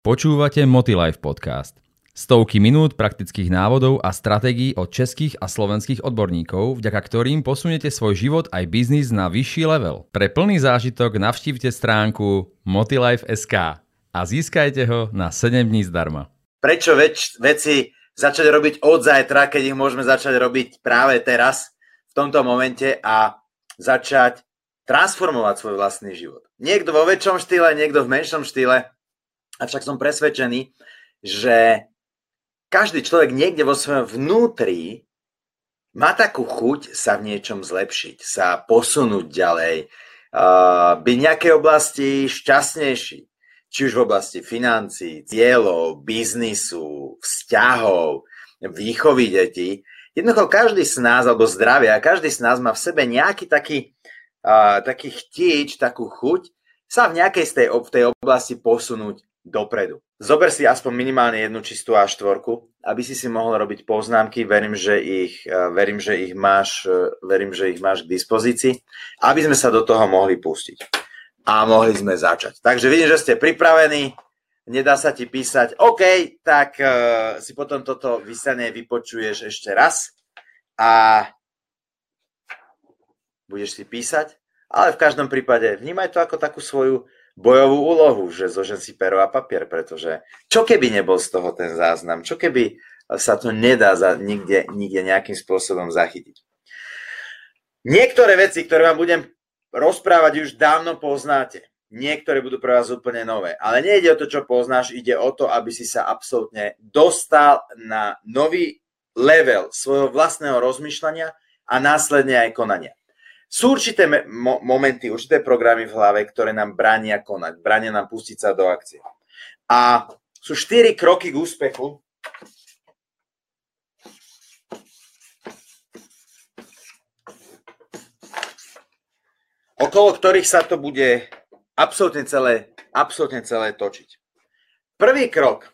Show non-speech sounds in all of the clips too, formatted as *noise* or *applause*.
Počúvate Motilife podcast. Stovky minút praktických návodov a stratégií od českých a slovenských odborníkov, vďaka ktorým posunete svoj život aj biznis na vyšší level. Pre plný zážitok navštívte stránku motilife.sk a získajte ho na 7 dní zdarma. Prečo več, veci začať robiť od zajtra, keď ich môžeme začať robiť práve teraz, v tomto momente a začať transformovať svoj vlastný život. Niekto vo väčšom štýle, niekto v menšom štýle, Avšak som presvedčený, že každý človek niekde vo svojom vnútri má takú chuť sa v niečom zlepšiť, sa posunúť ďalej, byť v nejakej oblasti šťastnejší. Či už v oblasti financií, cieľov, biznisu, vzťahov, výchovy detí. Jednoducho každý z nás, alebo zdravia, každý z nás má v sebe nejaký taký, taký chtič, takú chuť sa v nejakej z tej, v tej oblasti posunúť dopredu. Zober si aspoň minimálne jednu čistú A4, aby si si mohol robiť poznámky, verím, že ich, e, verím, že ich, máš, e, verím, že ich máš k dispozícii, aby sme sa do toho mohli pustiť. A mohli sme začať. Takže vidím, že ste pripravení, nedá sa ti písať, OK, tak uh, si potom toto vysanie vypočuješ ešte raz a budeš si písať, ale v každom prípade vnímaj to ako takú svoju bojovú úlohu, že zožen si pero a papier, pretože čo keby nebol z toho ten záznam, čo keby sa to nedá za, nikde, nikde nejakým spôsobom zachytiť. Niektoré veci, ktoré vám budem rozprávať, už dávno poznáte. Niektoré budú pre vás úplne nové. Ale nejde o to, čo poznáš, ide o to, aby si sa absolútne dostal na nový level svojho vlastného rozmýšľania a následne aj konania. Sú určité mo- momenty, určité programy v hlave, ktoré nám bránia konať, bránia nám pustiť sa do akcie. A sú štyri kroky k úspechu, okolo ktorých sa to bude absolútne celé, absolútne celé točiť. Prvý krok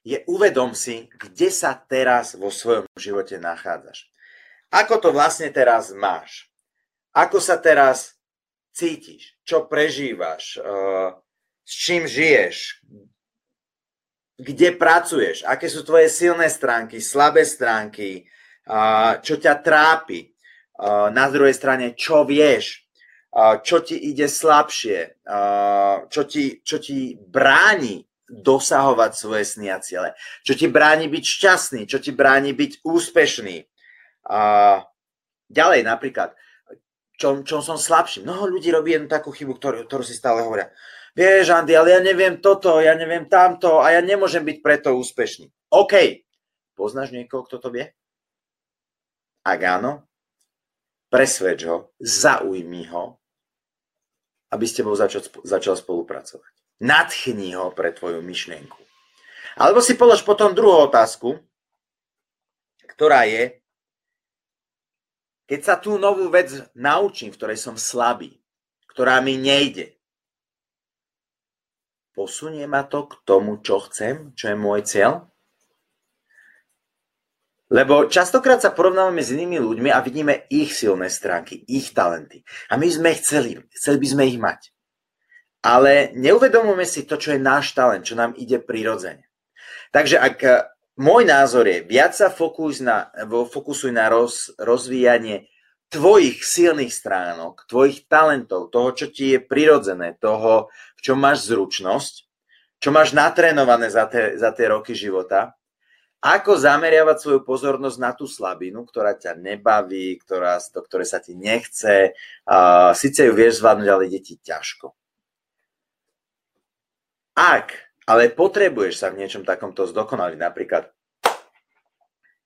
je uvedom si, kde sa teraz vo svojom živote nachádzaš. Ako to vlastne teraz máš? Ako sa teraz cítiš? Čo prežívaš? Eh, s čím žiješ? Kde pracuješ? Aké sú tvoje silné stránky, slabé stránky? Čo ťa trápi? Na druhej strane, čo vieš? Čo ti ide slabšie? Čo ti, čo ti bráni dosahovať svoje sny a ciele? Čo ti bráni byť šťastný? Čo ti bráni byť úspešný? A ďalej napríklad, čom, čom som slabší. Mnoho ľudí robí jednu takú chybu, ktorú, ktorú si stále hovoria. Vieš, Andy, ale ja neviem toto, ja neviem tamto a ja nemôžem byť preto úspešný. OK. Poznáš niekoho, kto to vie? Ak áno, presvedč ho, zaujmi ho, aby s tebou začal, začal spolupracovať. Nadchni ho pre tvoju myšlienku. Alebo si polož potom druhú otázku, ktorá je, keď sa tú novú vec naučím, v ktorej som slabý, ktorá mi nejde, posunie ma to k tomu, čo chcem, čo je môj cieľ? Lebo častokrát sa porovnávame s inými ľuďmi a vidíme ich silné stránky, ich talenty. A my sme chceli, chceli by sme ich mať. Ale neuvedomujeme si to, čo je náš talent, čo nám ide prirodzene. Takže ak môj názor je, viac sa fokus na, fokusuj na roz, rozvíjanie tvojich silných stránok, tvojich talentov, toho, čo ti je prirodzené, toho, v čom máš zručnosť, čo máš natrénované za tie, za tie roky života, ako zameriavať svoju pozornosť na tú slabinu, ktorá ťa nebaví, ktorá, do ktorej sa ti nechce, uh, síce ju vieš zvládnuť, ale ide ti ťažko. Ak ale potrebuješ sa v niečom takomto zdokonaliť. Napríklad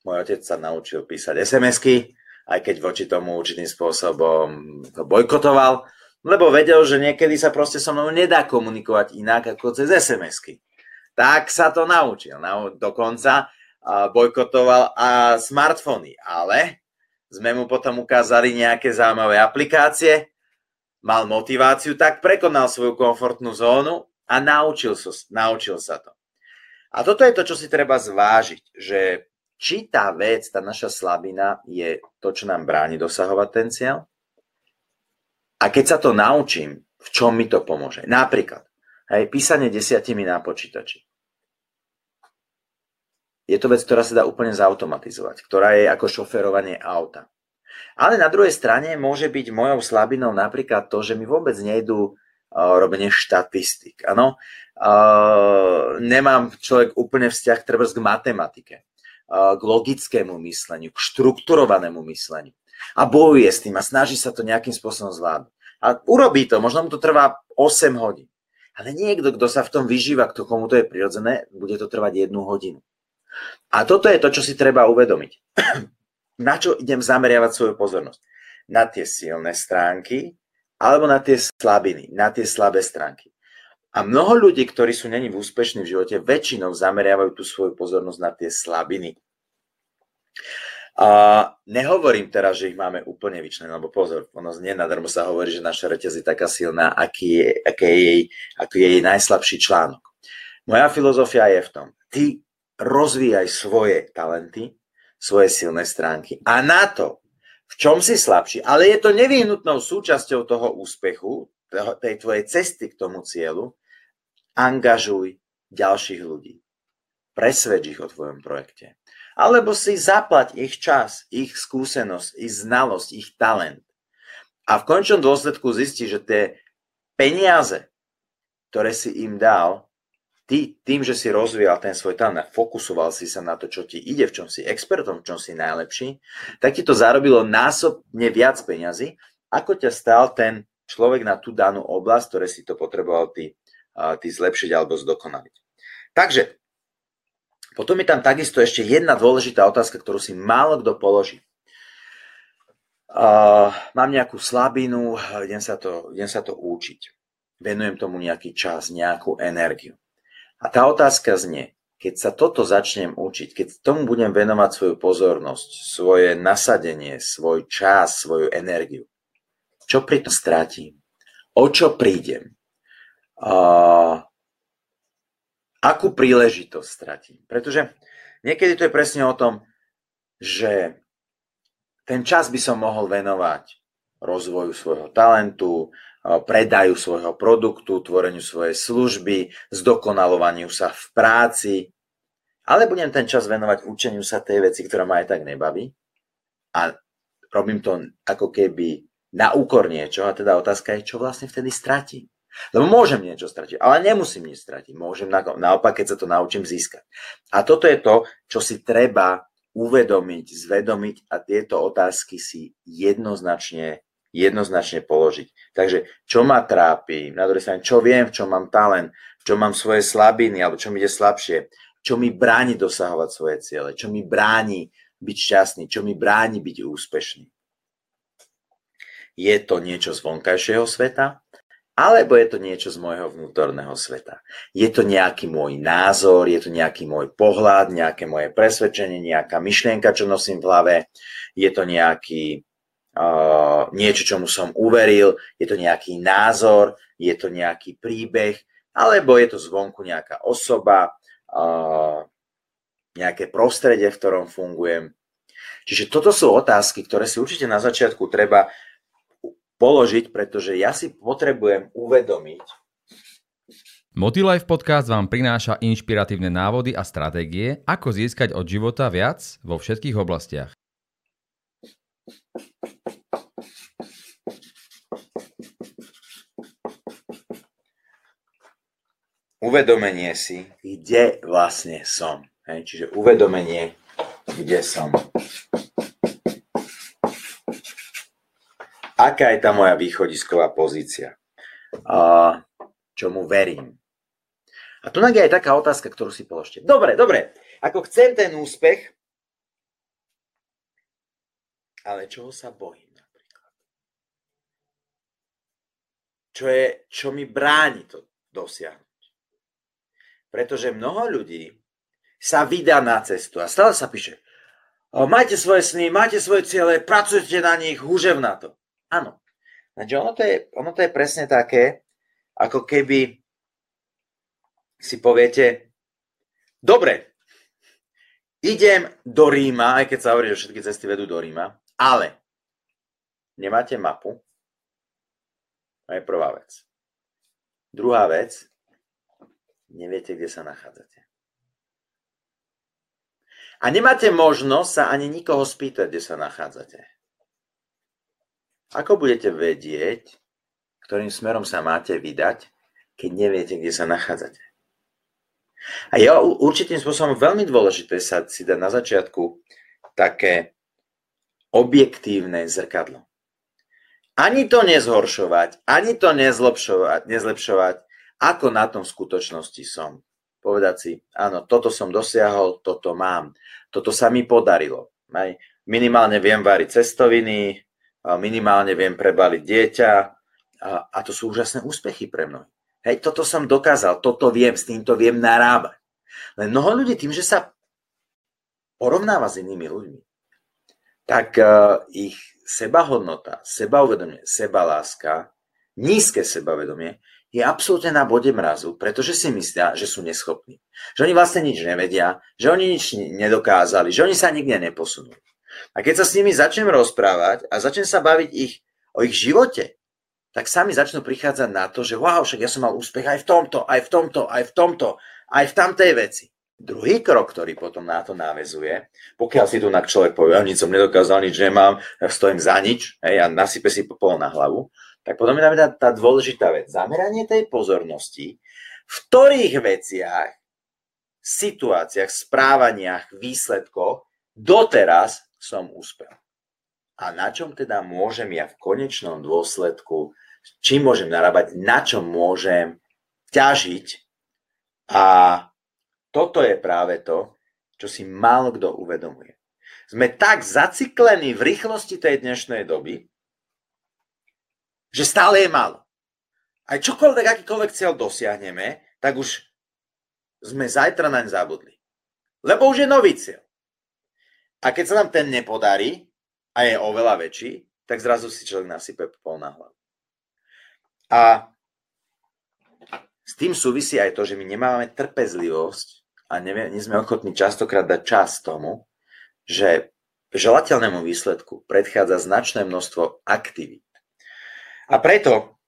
môj otec sa naučil písať SMS-ky, aj keď voči tomu určitým spôsobom to bojkotoval, lebo vedel, že niekedy sa proste so mnou nedá komunikovať inak ako cez SMS-ky. Tak sa to naučil. Dokonca bojkotoval a smartfóny, ale sme mu potom ukázali nejaké zaujímavé aplikácie, mal motiváciu, tak prekonal svoju komfortnú zónu a naučil sa, naučil sa to. A toto je to, čo si treba zvážiť, že či tá vec, tá naša slabina je to, čo nám bráni dosahovať ten cieľ. A keď sa to naučím, v čom mi to pomôže. Napríklad, Hej, písanie desiatimi na počítači. Je to vec, ktorá sa dá úplne zautomatizovať, ktorá je ako šoferovanie auta. Ale na druhej strane môže byť mojou slabinou napríklad to, že mi vôbec nejdú robenie štatistik. Áno, nemám človek úplne vzťah treba k matematike, k logickému mysleniu, k štrukturovanému mysleniu. A bojuje s tým a snaží sa to nejakým spôsobom zvládnuť. A urobí to, možno mu to trvá 8 hodín. Ale niekto, kto sa v tom vyžíva, kto komu to je prirodzené, bude to trvať jednu hodinu. A toto je to, čo si treba uvedomiť. *clears throat* na čo idem zameriavať svoju pozornosť? Na tie silné stránky alebo na tie slabiny, na tie slabé stránky. A mnoho ľudí, ktorí sú není úspešní v živote, väčšinou zameriavajú tú svoju pozornosť na tie slabiny. A nehovorím teraz, že ich máme úplne vyčlené, lebo pozor, ono nenadarmo sa hovorí, že naša reťaz je taká silná, aký je, aký je, jej, aký je jej najslabší článok. Moja filozofia je v tom, ty rozvíjaj svoje talenty, svoje silné stránky. A na to, v čom si slabší, ale je to nevyhnutnou súčasťou toho úspechu, tej tvojej cesty k tomu cieľu, angažuj ďalších ľudí. Presvedč ich o tvojom projekte alebo si zaplať ich čas, ich skúsenosť, ich znalosť, ich talent. A v končnom dôsledku zistí, že tie peniaze, ktoré si im dal, ty tým, že si rozvíjal ten svoj talent fokusoval si sa na to, čo ti ide, v čom si expertom, v čom si najlepší, tak ti to zarobilo násobne viac peňazí, ako ťa stal ten človek na tú danú oblasť, ktoré si to potreboval ty, ty zlepšiť alebo zdokonaliť. Takže potom je tam takisto ešte jedna dôležitá otázka, ktorú si málo kto položí. Uh, mám nejakú slabinu, idem sa, to, idem sa to učiť. Venujem tomu nejaký čas, nejakú energiu. A tá otázka znie, keď sa toto začnem učiť, keď tomu budem venovať svoju pozornosť, svoje nasadenie, svoj čas, svoju energiu, čo pri tom stratím? O čo prídem? Uh, akú príležitosť stratím. Pretože niekedy to je presne o tom, že ten čas by som mohol venovať rozvoju svojho talentu, predaju svojho produktu, tvoreniu svojej služby, zdokonalovaniu sa v práci, ale budem ten čas venovať učeniu sa tej veci, ktorá ma aj tak nebaví a robím to ako keby na úkor niečo a teda otázka je, čo vlastne vtedy stratím. Lebo môžem niečo stratiť, ale nemusím nič stratiť. Môžem naopak, keď sa to naučím získať. A toto je to, čo si treba uvedomiť, zvedomiť a tieto otázky si jednoznačne, jednoznačne položiť. Takže čo ma trápi, na druhej strane, čo viem, v čom mám talent, v čom mám svoje slabiny, alebo čo mi ide slabšie, čo mi bráni dosahovať svoje ciele, čo mi bráni byť šťastný, čo mi bráni byť úspešný. Je to niečo z vonkajšieho sveta, alebo je to niečo z môjho vnútorného sveta. Je to nejaký môj názor, je to nejaký môj pohľad, nejaké moje presvedčenie, nejaká myšlienka, čo nosím v hlave, je to nejaký, niečo, čomu som uveril, je to nejaký názor, je to nejaký príbeh, alebo je to zvonku nejaká osoba, nejaké prostredie, v ktorom fungujem. Čiže toto sú otázky, ktoré si určite na začiatku treba položiť, pretože ja si potrebujem uvedomiť. Motilife podcast vám prináša inšpiratívne návody a stratégie, ako získať od života viac vo všetkých oblastiach. Uvedomenie si, kde vlastne som. Hej, čiže uvedomenie, kde som. aká je tá moja východisková pozícia, a čomu verím. A tu je aj taká otázka, ktorú si položte. Dobre, dobre, ako chcem ten úspech, ale čoho sa bojím napríklad? Čo, je, čo mi bráni to dosiahnuť? Pretože mnoho ľudí sa vydá na cestu a stále sa píše, majte svoje sny, majte svoje ciele, pracujte na nich, húžev na to. Áno. Takže ono to, je, ono to je presne také, ako keby si poviete, dobre, idem do Ríma, aj keď sa hovorí, že všetky cesty vedú do Ríma, ale nemáte mapu, to je prvá vec. Druhá vec, neviete, kde sa nachádzate. A nemáte možnosť sa ani nikoho spýtať, kde sa nachádzate. Ako budete vedieť, ktorým smerom sa máte vydať, keď neviete, kde sa nachádzate? A je určitým spôsobom veľmi dôležité sa si dať na začiatku také objektívne zrkadlo. Ani to nezhoršovať, ani to nezlepšovať, nezlepšovať, ako na tom v skutočnosti som. Povedať si, áno, toto som dosiahol, toto mám, toto sa mi podarilo. Aj minimálne viem variť cestoviny, minimálne viem prebaliť dieťa a, to sú úžasné úspechy pre mňa. Hej, toto som dokázal, toto viem, s týmto viem narábať. Len mnoho ľudí tým, že sa porovnáva s inými ľuďmi, tak uh, ich sebahodnota, sebauvedomie, sebaláska, nízke sebavedomie je absolútne na bode mrazu, pretože si myslia, že sú neschopní. Že oni vlastne nič nevedia, že oni nič nedokázali, že oni sa nikde neposunú. A keď sa s nimi začnem rozprávať a začnem sa baviť ich, o ich živote, tak sami začnú prichádzať na to, že wow, však ja som mal úspech aj v tomto, aj v tomto, aj v tomto, aj v tamtej veci. Druhý krok, ktorý potom na to návezuje, pokiaľ si tu na človek povie, ja nič som nedokázal, nič nemám, ja stojím za nič hej, a nasype si popol na hlavu, tak potom je tam tá, tá dôležitá vec. Zameranie tej pozornosti, v ktorých veciach, situáciách, správaniach, výsledkoch doteraz som úspel. A na čom teda môžem ja v konečnom dôsledku čím môžem narábať, na čo môžem ťažiť. A toto je práve to, čo si málo kto uvedomuje. Sme tak zaciklení v rýchlosti tej dnešnej doby, že stále je málo. Aj čokoľvek, akýkoľvek cieľ dosiahneme, tak už sme zajtra naň zabudli. Lebo už je nový cieľ. A keď sa nám ten nepodarí a je oveľa väčší, tak zrazu si človek nasype pol na hlavu. A s tým súvisí aj to, že my nemáme trpezlivosť a nie, nie sme ochotní častokrát dať čas tomu, že želateľnému výsledku predchádza značné množstvo aktivít. A preto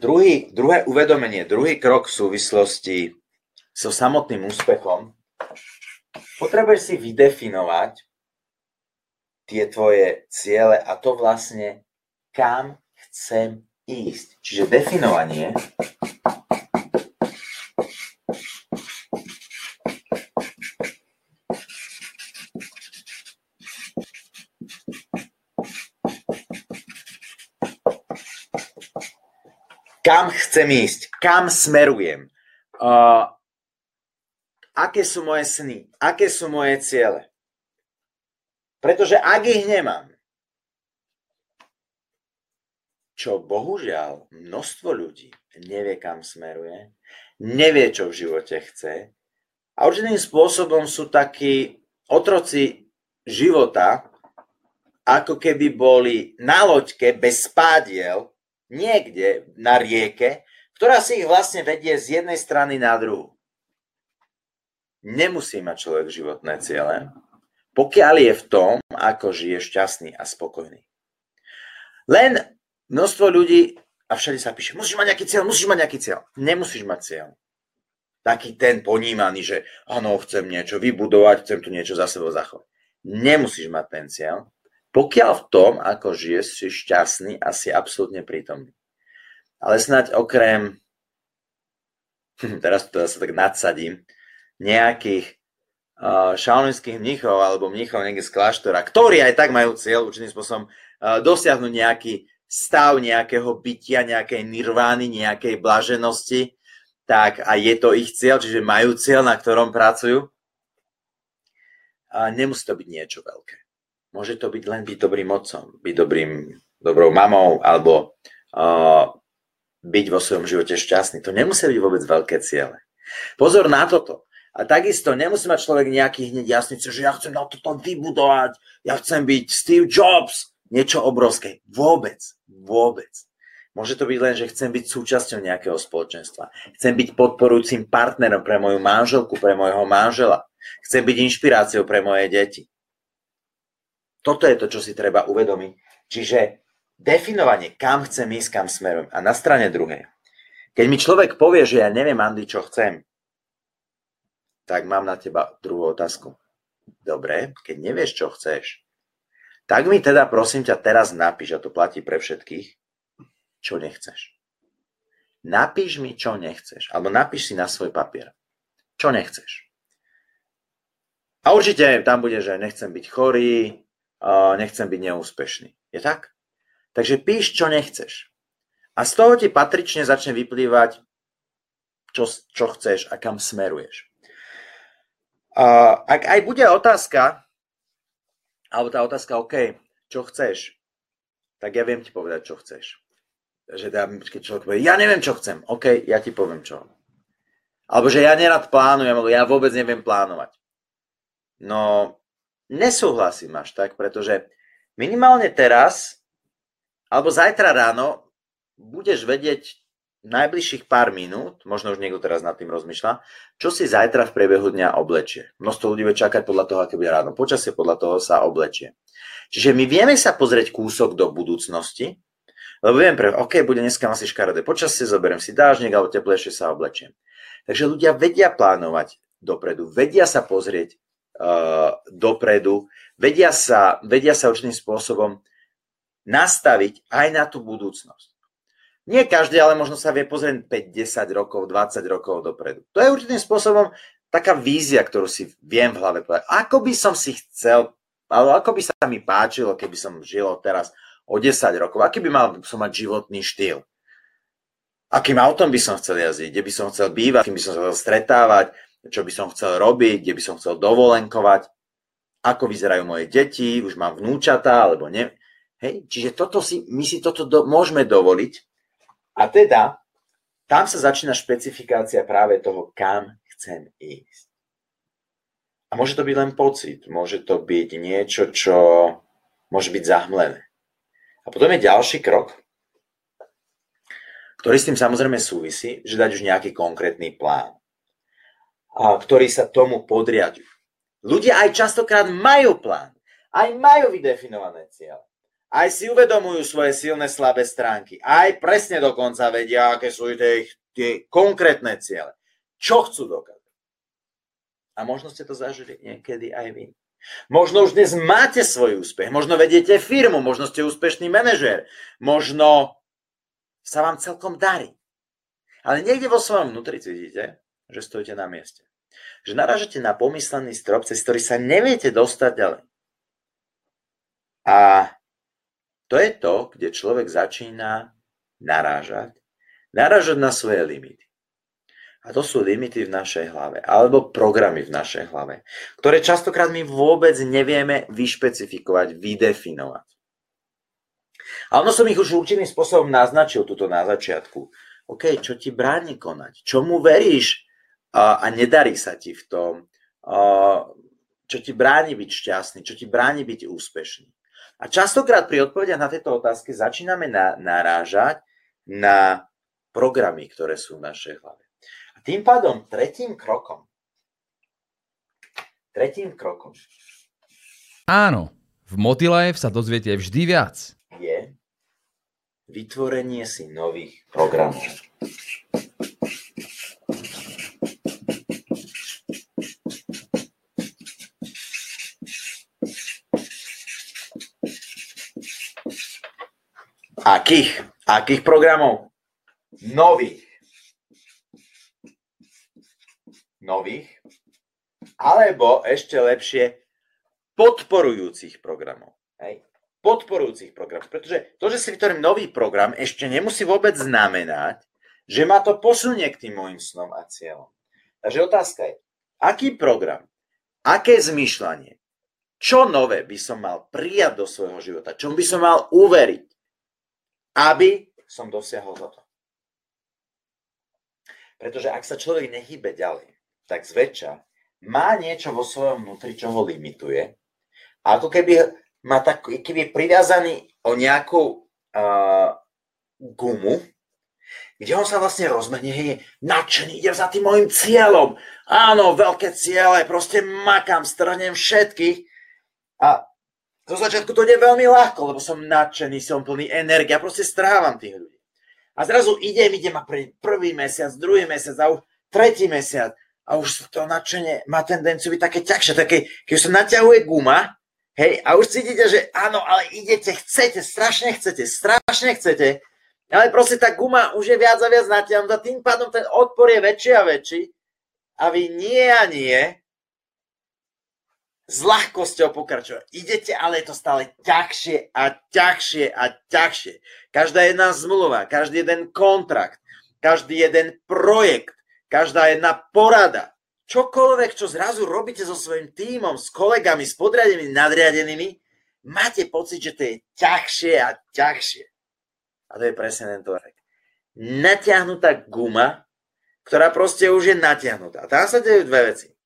druhý, druhé uvedomenie, druhý krok v súvislosti so samotným úspechom, potrebuješ si vydefinovať tie tvoje ciele a to vlastne, kam chcem ísť. Čiže definovanie kam chcem ísť, kam smerujem, uh, aké sú moje sny, aké sú moje ciele. Pretože ak ich nemám, čo bohužiaľ množstvo ľudí nevie, kam smeruje, nevie, čo v živote chce a určitým spôsobom sú takí otroci života, ako keby boli na loďke bez spádiel niekde na rieke, ktorá si ich vlastne vedie z jednej strany na druhú. Nemusí mať človek životné ciele, pokiaľ je v tom, ako žije šťastný a spokojný. Len Množstvo ľudí, a všade sa píše, musíš mať nejaký cieľ, musíš mať nejaký cieľ. Nemusíš mať cieľ. Taký ten ponímaný, že áno, chcem niečo vybudovať, chcem tu niečo za sebou zachovať. Nemusíš mať ten cieľ, pokiaľ v tom, ako žiješ, si šťastný a si absolútne prítomný. Ale snať okrem, teraz to sa tak nadsadím, nejakých uh, šaolínskych mnichov alebo mnichov niekde z kláštora, ktorí aj tak majú cieľ určitým spôsobom uh, dosiahnuť nejaký stav nejakého bytia, nejakej nirvány, nejakej blaženosti, tak a je to ich cieľ, čiže majú cieľ, na ktorom pracujú. A nemusí to byť niečo veľké. Môže to byť len byť dobrým otcom, byť dobrým, dobrou mamou, alebo uh, byť vo svojom živote šťastný. To nemusí byť vôbec veľké ciele. Pozor na toto. A takisto nemusí mať človek nejaký hneď jasný že ja chcem na toto vybudovať, ja chcem byť Steve Jobs, niečo obrovské. Vôbec, vôbec. Môže to byť len, že chcem byť súčasťou nejakého spoločenstva. Chcem byť podporujúcim partnerom pre moju manželku, pre môjho manžela. Chcem byť inšpiráciou pre moje deti. Toto je to, čo si treba uvedomiť. Čiže definovanie, kam chcem ísť, kam smerujem. A na strane druhej, Keď mi človek povie, že ja neviem, Andy, čo chcem, tak mám na teba druhú otázku. Dobre, keď nevieš, čo chceš, tak mi teda prosím ťa teraz napíš, a to platí pre všetkých, čo nechceš. Napíš mi, čo nechceš. Alebo napíš si na svoj papier. Čo nechceš. A určite tam bude, že nechcem byť chorý, nechcem byť neúspešný. Je tak? Takže píš, čo nechceš. A z toho ti patrične začne vyplývať, čo, čo chceš a kam smeruješ. A ak aj bude otázka, alebo tá otázka, OK, čo chceš, tak ja viem ti povedať, čo chceš. Že teda, keď človek povie, ja neviem, čo chcem, OK, ja ti poviem, čo. Alebo že ja nerad plánujem, alebo ja vôbec neviem plánovať. No, nesúhlasím až tak, pretože minimálne teraz, alebo zajtra ráno, budeš vedieť najbližších pár minút, možno už niekto teraz nad tým rozmýšľa, čo si zajtra v priebehu dňa oblečie. Množstvo ľudí bude čakať podľa toho, aké bude ráno počasie, podľa toho sa oblečie. Čiže my vieme sa pozrieť kúsok do budúcnosti, lebo viem, pre, OK, bude dneska asi škaredé počasie, zoberiem si dážnik alebo teplejšie sa oblečiem. Takže ľudia vedia plánovať dopredu, vedia sa pozrieť dopredu, vedia sa, vedia sa určitým spôsobom nastaviť aj na tú budúcnosť. Nie každý, ale možno sa vie pozrieť 5, 10 rokov, 20 rokov dopredu. To je určitým spôsobom taká vízia, ktorú si viem v hlave povedať. Ako by som si chcel, alebo ako by sa mi páčilo, keby som žil teraz o 10 rokov, aký by mal som mať životný štýl. Akým autom by som chcel jazdiť, kde by som chcel bývať, kým by som sa chcel stretávať, čo by som chcel robiť, kde by som chcel dovolenkovať, ako vyzerajú moje deti, už mám vnúčatá, alebo ne. Hej, čiže toto si, my si toto do, môžeme dovoliť, a teda, tam sa začína špecifikácia práve toho, kam chcem ísť. A môže to byť len pocit, môže to byť niečo, čo môže byť zahmlené. A potom je ďalší krok, ktorý s tým samozrejme súvisí, že dať už nejaký konkrétny plán, a ktorý sa tomu podriadujú. Ľudia aj častokrát majú plán, aj majú vydefinované cieľe aj si uvedomujú svoje silné, slabé stránky. Aj presne dokonca vedia, aké sú tie, tie konkrétne ciele. Čo chcú dokázať. A možno ste to zažili niekedy aj vy. Možno už dnes máte svoj úspech, možno vediete firmu, možno ste úspešný manažér, možno sa vám celkom darí. Ale niekde vo svojom vnútri cítite, že stojíte na mieste. Že naražete na pomyslený strop, cez ktorý sa neviete dostať ďalej. A to je to, kde človek začína narážať, narážať na svoje limity. A to sú limity v našej hlave, alebo programy v našej hlave, ktoré častokrát my vôbec nevieme vyšpecifikovať, vydefinovať. A ono som ich už určitým spôsobom naznačil tuto na začiatku. OK, čo ti bráni konať? Čomu veríš a, nedarí sa ti v tom? Čo ti bráni byť šťastný? Čo ti bráni byť úspešný? A častokrát pri odpovediach na tieto otázky začíname na, narážať na programy, ktoré sú v našej hlave. A tým pádom tretím krokom, tretím krokom Áno, v Motilife sa dozviete vždy viac. Je vytvorenie si nových programov. Akých? Akých programov? Nových. Nových. Alebo ešte lepšie podporujúcich programov. Hej? Podporujúcich programov. Pretože to, že si vytvorím nový program, ešte nemusí vôbec znamenať, že ma to posunie k tým môjim snom a cieľom. Takže otázka je, aký program, aké zmýšľanie, čo nové by som mal prijať do svojho života, čom by som mal uveriť, aby som dosiahol toto. Pretože ak sa človek nehýbe ďalej, tak zväčša má niečo vo svojom vnútri, čo ho limituje. A ako keby má tak, keby je priviazaný o nejakú uh, gumu, kde on sa vlastne rozmenie, je nadšený, idem za tým môjim cieľom. Áno, veľké ciele, proste makám, strhnem všetkých. A zo začiatku to ide veľmi ľahko, lebo som nadšený, som plný energie a proste strávam tých ľudí. A zrazu idem, idem a prvý mesiac, druhý mesiac a už tretí mesiac a už to nadšenie má tendenciu byť také ťažšie, také, keď sa naťahuje guma, hej, a už cítite, že áno, ale idete, chcete, strašne chcete, strašne chcete, ale proste tá guma už je viac a viac natiahnutá, tým pádom ten odpor je väčší a väčší a vy nie a nie s ľahkosťou pokračovať. Idete, ale je to stále ťažšie a ťažšie a ťažšie. Každá jedna zmluva, každý jeden kontrakt, každý jeden projekt, každá jedna porada, čokoľvek, čo zrazu robíte so svojím tímom, s kolegami, s podriadenými, nadriadenými, máte pocit, že to je ťažšie a ťažšie. A to je presne tento efekt. Natiahnutá guma, ktorá proste už je natiahnutá. Tam sa dejú dve veci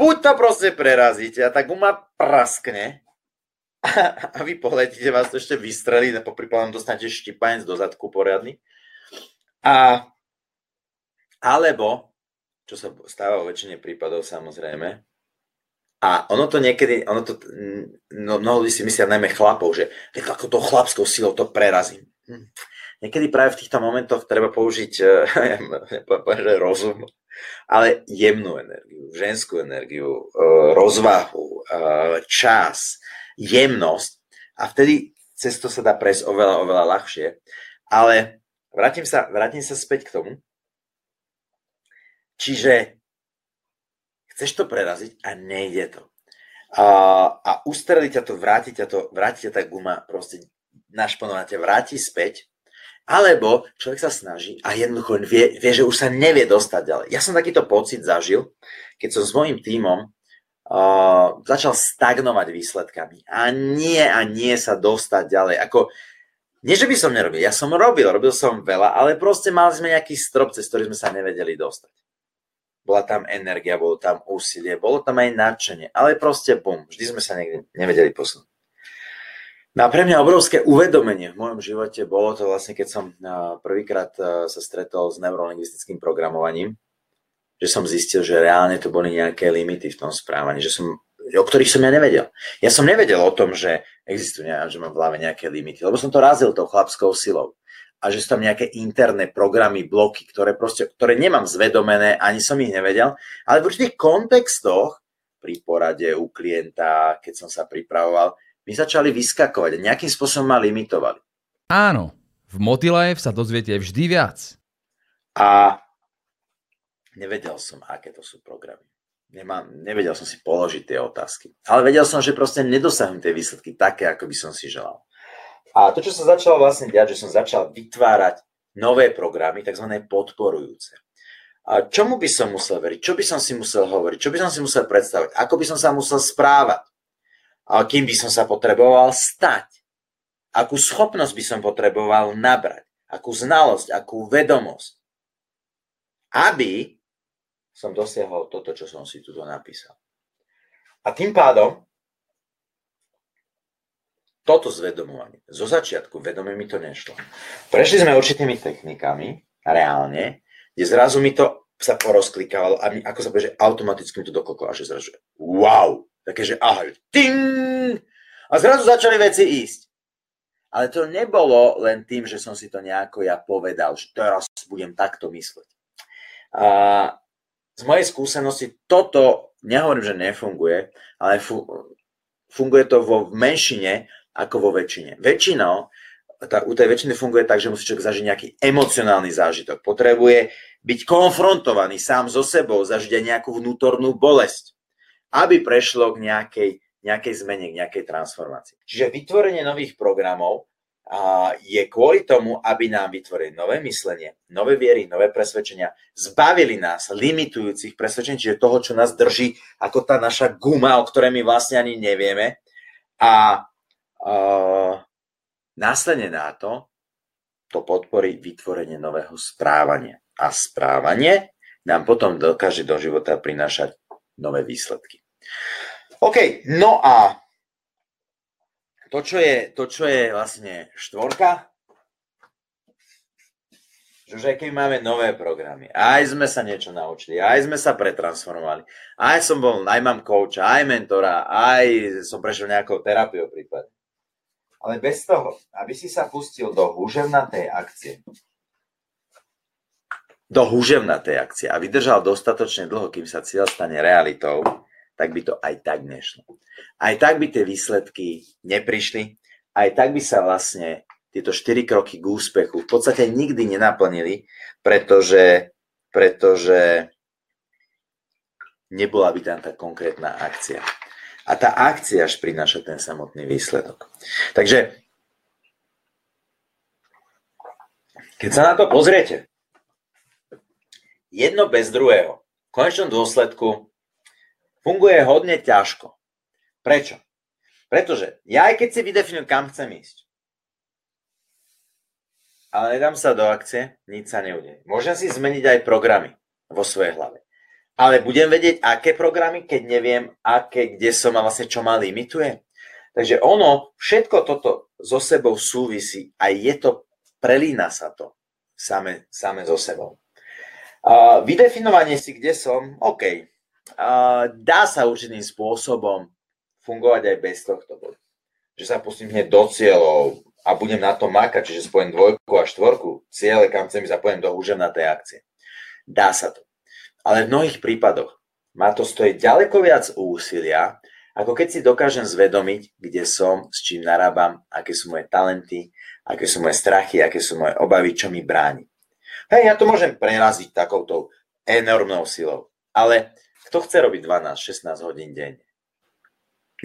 buď to proste prerazíte a tá guma praskne a, vy pohľadíte, vás to ešte vystrelí a popri dostanete štipanec do zadku poriadny. A alebo, čo sa stáva vo väčšine prípadov samozrejme, a ono to niekedy, ono to, no, mnoho ľudí si myslia najmä chlapov, že tak ako to chlapskou silou to prerazím. Hm. Niekedy práve v týchto momentoch treba použiť ja, rozum ale jemnú energiu, ženskú energiu, e, rozvahu, e, čas, jemnosť a vtedy cez to sa dá prejsť oveľa, oveľa ľahšie. Ale vrátim sa, vrátim sa späť k tomu. Čiže chceš to preraziť a nejde to. A, a ustreli ťa to, vráti ťa to, vráti ťa tá guma, proste našponovať ťa, vráti späť alebo človek sa snaží a jednoducho vie, vie, že už sa nevie dostať ďalej. Ja som takýto pocit zažil, keď som s mojim tímom uh, začal stagnovať výsledkami a nie a nie sa dostať ďalej. Ako, nie, že by som nerobil, ja som robil, robil som veľa, ale proste mali sme nejaký strop, cez ktorý sme sa nevedeli dostať. Bola tam energia, bolo tam úsilie, bolo tam aj nadšenie, ale proste bum, vždy sme sa niekde nevedeli posunúť. No a pre mňa obrovské uvedomenie v mojom živote bolo to vlastne, keď som prvýkrát sa stretol s neurolingvistickým programovaním, že som zistil, že reálne to boli nejaké limity v tom správaní, že som, o ktorých som ja nevedel. Ja som nevedel o tom, že existujú, že mám v hlave nejaké limity, lebo som to razil tou chlapskou silou a že sú tam nejaké interné programy, bloky, ktoré, proste, ktoré nemám zvedomené, ani som ich nevedel, ale v určitých kontextoch, pri porade u klienta, keď som sa pripravoval, mi začali vyskakovať a nejakým spôsobom ma limitovali. Áno, v Motilife sa dozviete vždy viac. A nevedel som, aké to sú programy. Nemám, nevedel som si položiť tie otázky. Ale vedel som, že proste nedosahnem tie výsledky také, ako by som si želal. A to, čo sa začalo vlastne diať, že som začal vytvárať nové programy, tzv. podporujúce. A čomu by som musel veriť? Čo by som si musel hovoriť? Čo by som si musel predstavať? Ako by som sa musel správať? Kým by som sa potreboval stať, akú schopnosť by som potreboval nabrať, akú znalosť, akú vedomosť, aby som dosiahol toto, čo som si tu napísal. A tým pádom toto zvedomovanie, zo začiatku vedome mi to nešlo. Prešli sme určitými technikami, reálne, kde zrazu mi to sa porozklikávalo a mi, ako sa povie, že automaticky mi to dokoklo a že zrazu, wow, Také, že aha, ting! A zrazu začali veci ísť. Ale to nebolo len tým, že som si to nejako ja povedal, že teraz budem takto mysleť. A z mojej skúsenosti toto, nehovorím, že nefunguje, ale funguje to vo menšine ako vo väčšine. Väčšinou, tá, u tej väčšiny funguje tak, že musí človek zažiť nejaký emocionálny zážitok. Potrebuje byť konfrontovaný sám so sebou, zažiť aj nejakú vnútornú bolesť aby prešlo k nejakej, nejakej zmene, k nejakej transformácii. Čiže vytvorenie nových programov je kvôli tomu, aby nám vytvorili nové myslenie, nové viery, nové presvedčenia, zbavili nás limitujúcich presvedčení, čiže toho, čo nás drží, ako tá naša guma, o ktorej my vlastne ani nevieme. A uh, následne na to to podporí vytvorenie nového správania. A správanie nám potom dokáže do života prinášať nové výsledky. OK, no a to, čo je, to, čo je vlastne štvorka, že už aj keď máme nové programy, aj sme sa niečo naučili, aj sme sa pretransformovali, aj som bol, aj mám kouča, aj mentora, aj som prešiel nejakou terapiou prípade. Ale bez toho, aby si sa pustil do húževnatej akcie, do húževnatej akcie a vydržal dostatočne dlho, kým sa cieľ stane realitou, tak by to aj tak nešlo. Aj tak by tie výsledky neprišli, aj tak by sa vlastne tieto 4 kroky k úspechu v podstate nikdy nenaplnili, pretože, pretože nebola by tam tá konkrétna akcia. A tá akcia až prináša ten samotný výsledok. Takže, keď sa na to pozriete, jedno bez druhého, v konečnom dôsledku funguje hodne ťažko. Prečo? Pretože ja aj keď si vydefinujem, kam chcem ísť, ale nedám sa do akcie, nič sa neudeje. Môžem si zmeniť aj programy vo svojej hlave ale budem vedieť, aké programy, keď neviem, aké, kde som a vlastne čo ma limituje. Takže ono, všetko toto so sebou súvisí a je to, prelína sa to same, same so sebou. Vydefinovanie si, kde som, OK. Uh, dá sa určitým spôsobom fungovať aj bez tohto bodu. Že sa pustím hneď do cieľov a budem na to makať, čiže spojím dvojku a štvorku, ciele, kam chcem ísť a poviem do akcie. Dá sa to. Ale v mnohých prípadoch má to stojiť ďaleko viac úsilia, ako keď si dokážem zvedomiť, kde som, s čím narábam, aké sú moje talenty, aké sú moje strachy, aké sú moje obavy, čo mi bráni. Hej, ja to môžem preraziť takouto enormnou silou, ale kto chce robiť 12-16 hodín denne?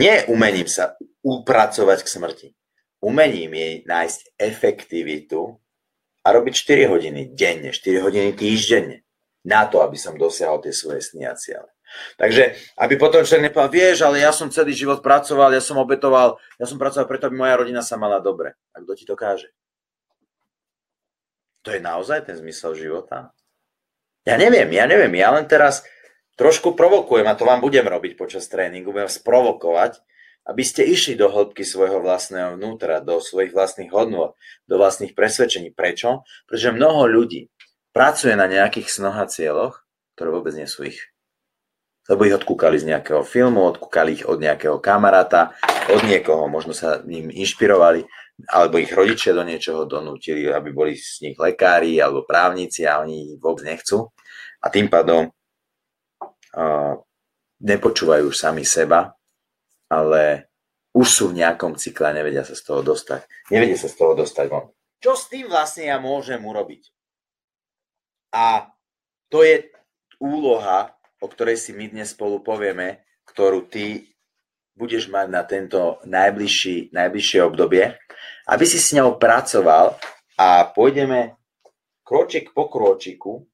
Nie umením sa upracovať k smrti. Umením je nájsť efektivitu a robiť 4 hodiny denne, 4 hodiny týždenne na to, aby som dosiahol tie svoje sny a ciele. Takže, aby potom človek nepovedal, vieš, ale ja som celý život pracoval, ja som obetoval, ja som pracoval preto, aby moja rodina sa mala dobre. A kto ti to káže? To je naozaj ten zmysel života? Ja neviem, ja neviem, ja len teraz trošku provokujem a to vám budem robiť počas tréningu, budem vás provokovať, aby ste išli do hĺbky svojho vlastného vnútra, do svojich vlastných hodnôt, do vlastných presvedčení. Prečo? Pretože mnoho ľudí pracuje na nejakých snoh a cieľoch, ktoré vôbec nie sú ich. Lebo ich odkúkali z nejakého filmu, odkúkali ich od nejakého kamaráta, od niekoho, možno sa ním inšpirovali, alebo ich rodičia do niečoho donútili, aby boli z nich lekári alebo právnici a oni vôbec nechcú. A tým pádom uh, nepočúvajú už sami seba, ale už sú v nejakom cykle a nevedia sa z toho dostať. Nevedia sa z toho dostať von. Čo s tým vlastne ja môžem urobiť? A to je úloha, o ktorej si my dnes spolu povieme, ktorú ty budeš mať na tento najbližší, najbližšie obdobie, aby si s ňou pracoval a pôjdeme kročik po kročiku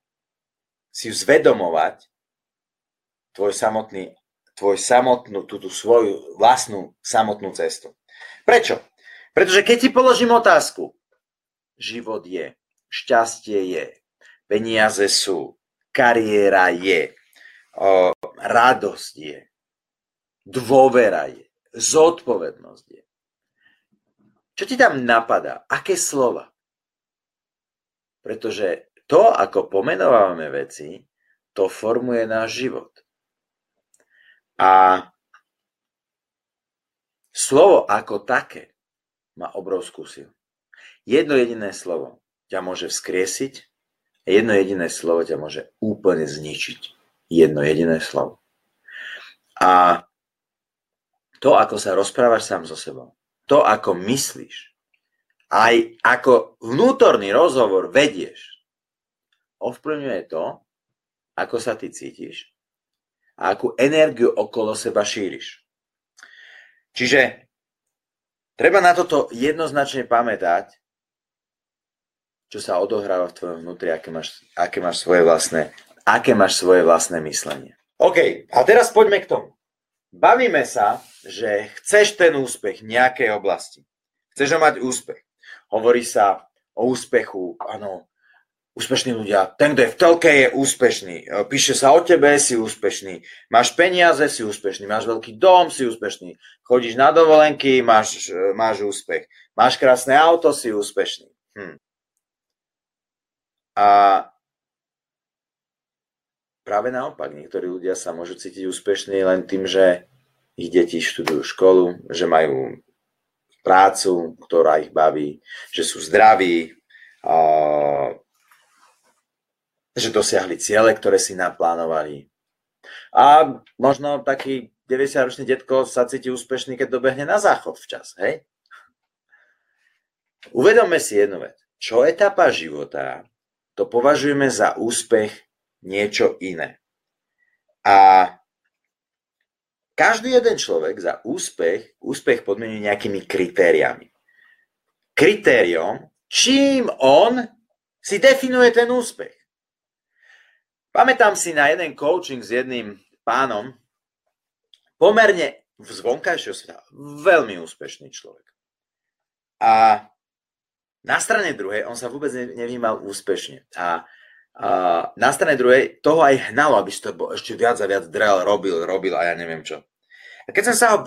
si zvedomovať tvoj samotný, tvoj samotnú, túto svoju vlastnú samotnú cestu. Prečo? Pretože keď ti položím otázku, život je, šťastie je, Peniaze sú, kariéra je, o, radosť je, dôvera je, zodpovednosť je. Čo ti tam napadá? Aké slova? Pretože to, ako pomenovávame veci, to formuje náš život. A slovo ako také má obrovskú silu. Jedno jediné slovo ťa môže vzkriesiť Jedno jediné slovo ťa môže úplne zničiť. Jedno jediné slovo. A to, ako sa rozprávaš sám so sebou, to, ako myslíš, aj ako vnútorný rozhovor vedieš, ovplyvňuje to, ako sa ty cítiš a akú energiu okolo seba šíriš. Čiže treba na toto jednoznačne pamätať čo sa odohráva v tvojom vnútri, aké máš, aké máš svoje vlastné, aké máš svoje vlastné myslenie. OK, a teraz poďme k tomu. Bavíme sa, že chceš ten úspech v nejakej oblasti. Chceš mať úspech. Hovorí sa o úspechu, áno, úspešní ľudia. Ten, kto je v telke, je úspešný. Píše sa o tebe, si úspešný. Máš peniaze, si úspešný. Máš veľký dom, si úspešný. Chodíš na dovolenky, máš, máš úspech. Máš krásne auto, si úspešný. Hm. A práve naopak, niektorí ľudia sa môžu cítiť úspešní len tým, že ich deti študujú školu, že majú prácu, ktorá ich baví, že sú zdraví, že dosiahli ciele, ktoré si naplánovali. A možno taký 90-ročný detko sa cíti úspešný, keď dobehne na záchod včas, hej? Uvedomme si jednu vec. Čo etapa života, to považujeme za úspech niečo iné. A každý jeden človek za úspech, úspech podmienuje nejakými kritériami. Kritériom, čím on si definuje ten úspech. Pamätám si na jeden coaching s jedným pánom, pomerne v zvonkajšieho sveta, veľmi úspešný človek. A na strane druhej on sa vôbec nevnímal úspešne. A a na strane druhej toho aj hnalo, aby si to ešte viac a viac drel, robil, robil a ja neviem čo. A keď som sa ho,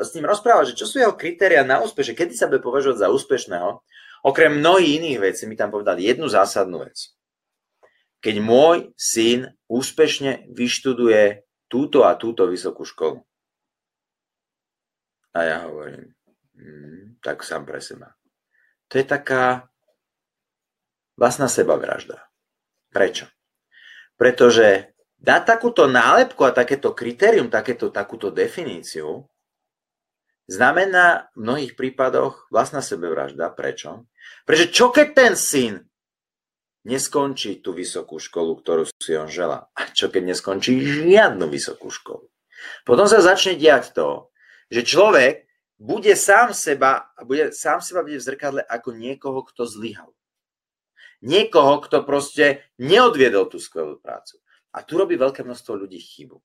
s ním rozprával, že čo sú jeho kritéria na úspech, že kedy sa bude považovať za úspešného, okrem mnohých iných vecí mi tam povedal jednu zásadnú vec. Keď môj syn úspešne vyštuduje túto a túto vysokú školu. A ja hovorím, hm, tak sám pre seba. To je taká vlastná sebavražda. Prečo? Pretože dať takúto nálepku a takéto kritérium, takéto, takúto definíciu, znamená v mnohých prípadoch vlastná sebevražda. Prečo? Pretože čo keď ten syn neskončí tú vysokú školu, ktorú si on žela? A čo keď neskončí žiadnu vysokú školu? Potom sa začne diať to, že človek bude sám seba, bude sám seba bude v zrkadle ako niekoho, kto zlyhal. Niekoho, kto proste neodviedol tú skvelú prácu. A tu robí veľké množstvo ľudí chybu.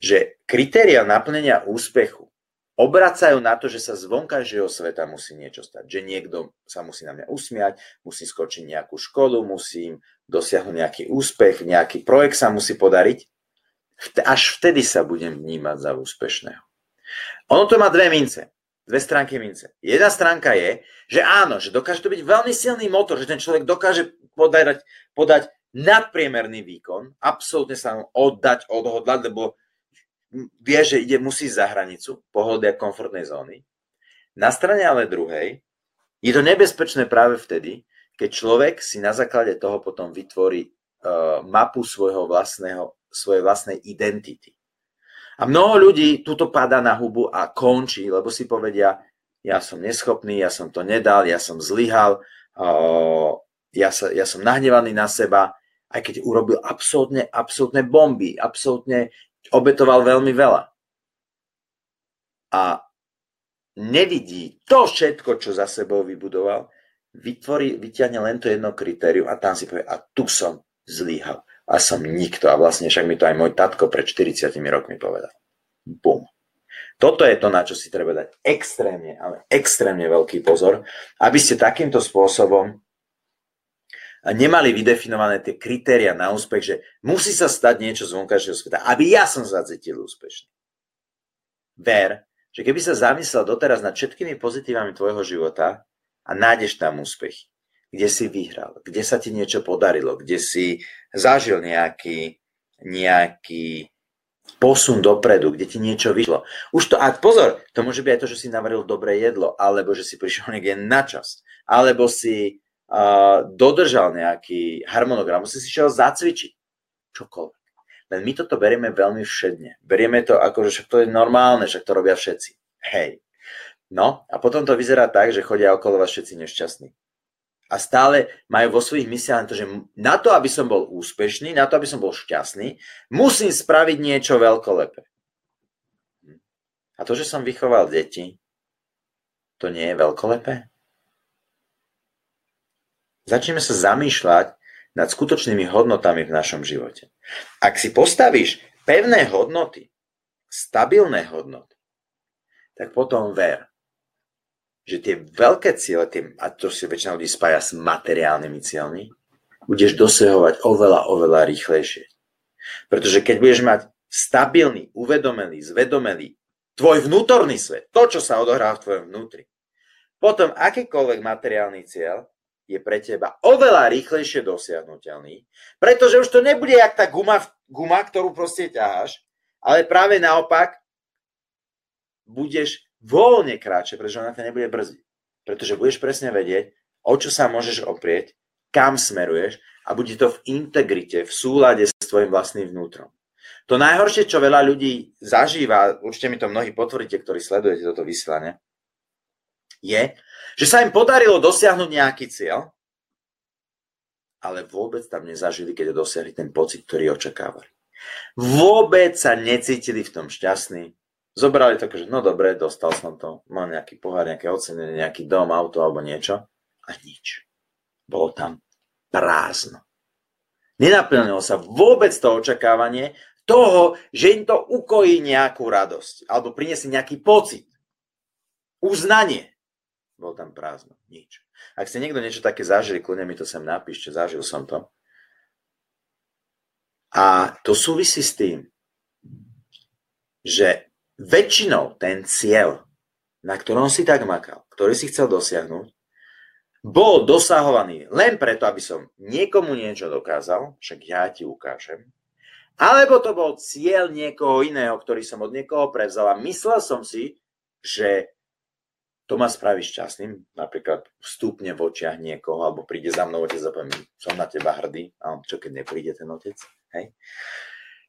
Že kritéria naplnenia úspechu obracajú na to, že sa z vonkajšieho sveta musí niečo stať. Že niekto sa musí na mňa usmiať, musí skočiť nejakú školu, musím dosiahnuť nejaký úspech, nejaký projekt sa musí podariť. Až vtedy sa budem vnímať za úspešného. Ono to má dve mince, dve stránky mince. Jedna stránka je, že áno, že dokáže to byť veľmi silný motor, že ten človek dokáže podať, podať nadpriemerný výkon, absolútne sa mu oddať, odhodlať, lebo vie, že ide, musí za hranicu pohody a komfortnej zóny. Na strane ale druhej je to nebezpečné práve vtedy, keď človek si na základe toho potom vytvorí uh, mapu svojho vlastného, svojej vlastnej identity. A mnoho ľudí tuto padá na hubu a končí, lebo si povedia, ja som neschopný, ja som to nedal, ja som zlyhal, ja, ja som nahnevaný na seba, aj keď urobil absolútne, absolútne bomby, absolútne obetoval veľmi veľa. A nevidí to všetko, čo za sebou vybudoval, vytvorí, vyťahne len to jedno kritérium a tam si povie, a tu som zlíhal. A som nikto. A vlastne však mi to aj môj tatko pred 40 rokmi povedal. Bum. Toto je to, na čo si treba dať extrémne, ale extrémne veľký pozor, aby ste takýmto spôsobom nemali vydefinované tie kritéria na úspech, že musí sa stať niečo z vonkajšieho sveta, aby ja som sa cítil úspešný. Ver, že keby sa zamyslel doteraz nad všetkými pozitívami tvojho života a nájdeš tam úspech, kde si vyhral, kde sa ti niečo podarilo, kde si zažil nejaký, nejaký posun dopredu, kde ti niečo vyšlo. Už to, a pozor, to môže byť aj to, že si navaril dobré jedlo, alebo že si prišiel niekde na čas, alebo si dodržal nejaký harmonogram, musí si šiel zacvičiť. Čokoľvek. Len my toto berieme veľmi všedne. Berieme to ako, že to je normálne, však to robia všetci. Hej. No a potom to vyzerá tak, že chodia okolo vás všetci nešťastní. A stále majú vo svojich mysliach to, že na to, aby som bol úspešný, na to, aby som bol šťastný, musím spraviť niečo veľkolepé. A to, že som vychoval deti, to nie je veľkolepé? Začneme sa zamýšľať nad skutočnými hodnotami v našom živote. Ak si postavíš pevné hodnoty, stabilné hodnoty, tak potom ver, že tie veľké ciele, tie, a to si väčšina ľudí spája s materiálnymi cieľmi, budeš dosahovať oveľa, oveľa rýchlejšie. Pretože keď budeš mať stabilný, uvedomelý, zvedomelý tvoj vnútorný svet, to, čo sa odohrá v tvojom vnútri, potom akýkoľvek materiálny cieľ je pre teba oveľa rýchlejšie dosiahnutelný, pretože už to nebude jak tá guma, guma ktorú proste ťaháš, ale práve naopak budeš voľne kráče, pretože ona ťa nebude brzdiť. Pretože budeš presne vedieť, o čo sa môžeš oprieť, kam smeruješ a bude to v integrite, v súlade s tvojim vlastným vnútrom. To najhoršie, čo veľa ľudí zažíva, určite mi to mnohí potvrdíte, ktorí sledujete toto vysielanie, je, že sa im podarilo dosiahnuť nejaký cieľ, ale vôbec tam nezažili, keď dosiahli ten pocit, ktorý očakávali. Vôbec sa necítili v tom šťastní. Zobrali to, že no dobre, dostal som to, mal nejaký pohár, nejaké ocenenie, nejaký dom, auto alebo niečo a nič. Bolo tam prázdno. Nenaplnilo sa vôbec to očakávanie toho, že im to ukojí nejakú radosť alebo priniesie nejaký pocit. Uznanie. Bolo tam prázdno. Nič. Ak ste niekto niečo také zažili, kľudne mi to sem napíšte, zažil som to. A to súvisí s tým, že väčšinou ten cieľ, na ktorom si tak makal, ktorý si chcel dosiahnuť, bol dosahovaný len preto, aby som niekomu niečo dokázal, však ja ti ukážem, alebo to bol cieľ niekoho iného, ktorý som od niekoho prevzal a myslel som si, že to ma spraví šťastným, napríklad vstúpne v očiach niekoho, alebo príde za mnou otec a poviem, som na teba hrdý, a on, čo keď nepríde ten otec, hej?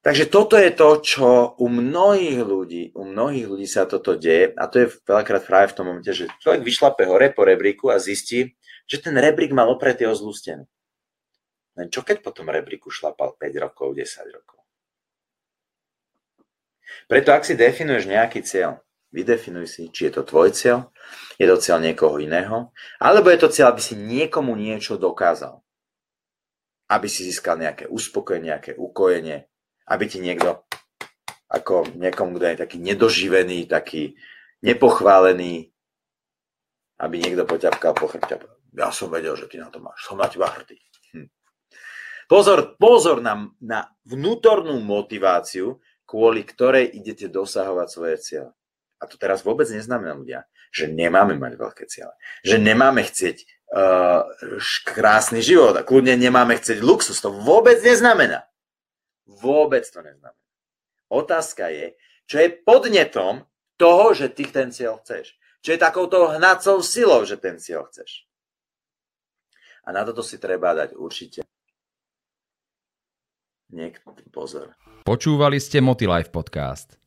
Takže toto je to, čo u mnohých ľudí, u mnohých ľudí sa toto deje a to je veľakrát práve v tom momente, že človek vyšlape hore po rebríku a zistí, že ten rebrík mal opretý o zlú stenu. Len čo keď po tom rebríku šlapal 5 rokov, 10 rokov? Preto ak si definuješ nejaký cieľ, Vydefinuj si, či je to tvoj cieľ, je to cieľ niekoho iného, alebo je to cieľ, aby si niekomu niečo dokázal. Aby si získal nejaké uspokojenie, nejaké ukojenie, aby ti niekto, ako niekomu, kto je taký nedoživený, taký nepochválený, aby niekto poťapkal po chrbte. Ja som vedel, že ty na to máš, som na teba hrdý. Hm. Pozor, pozor na, na vnútornú motiváciu, kvôli ktorej idete dosahovať svoje cieľe. A to teraz vôbec neznamená ľudia, že nemáme mať veľké ciele. Že nemáme chcieť uh, krásny život a kľudne nemáme chcieť luxus. To vôbec neznamená. Vôbec to neznamená. Otázka je, čo je podnetom toho, že ty ten cieľ chceš. Čo je takouto hnacou silou, že ten cieľ chceš. A na toto si treba dať určite niekto pozor. Počúvali ste Motilife podcast.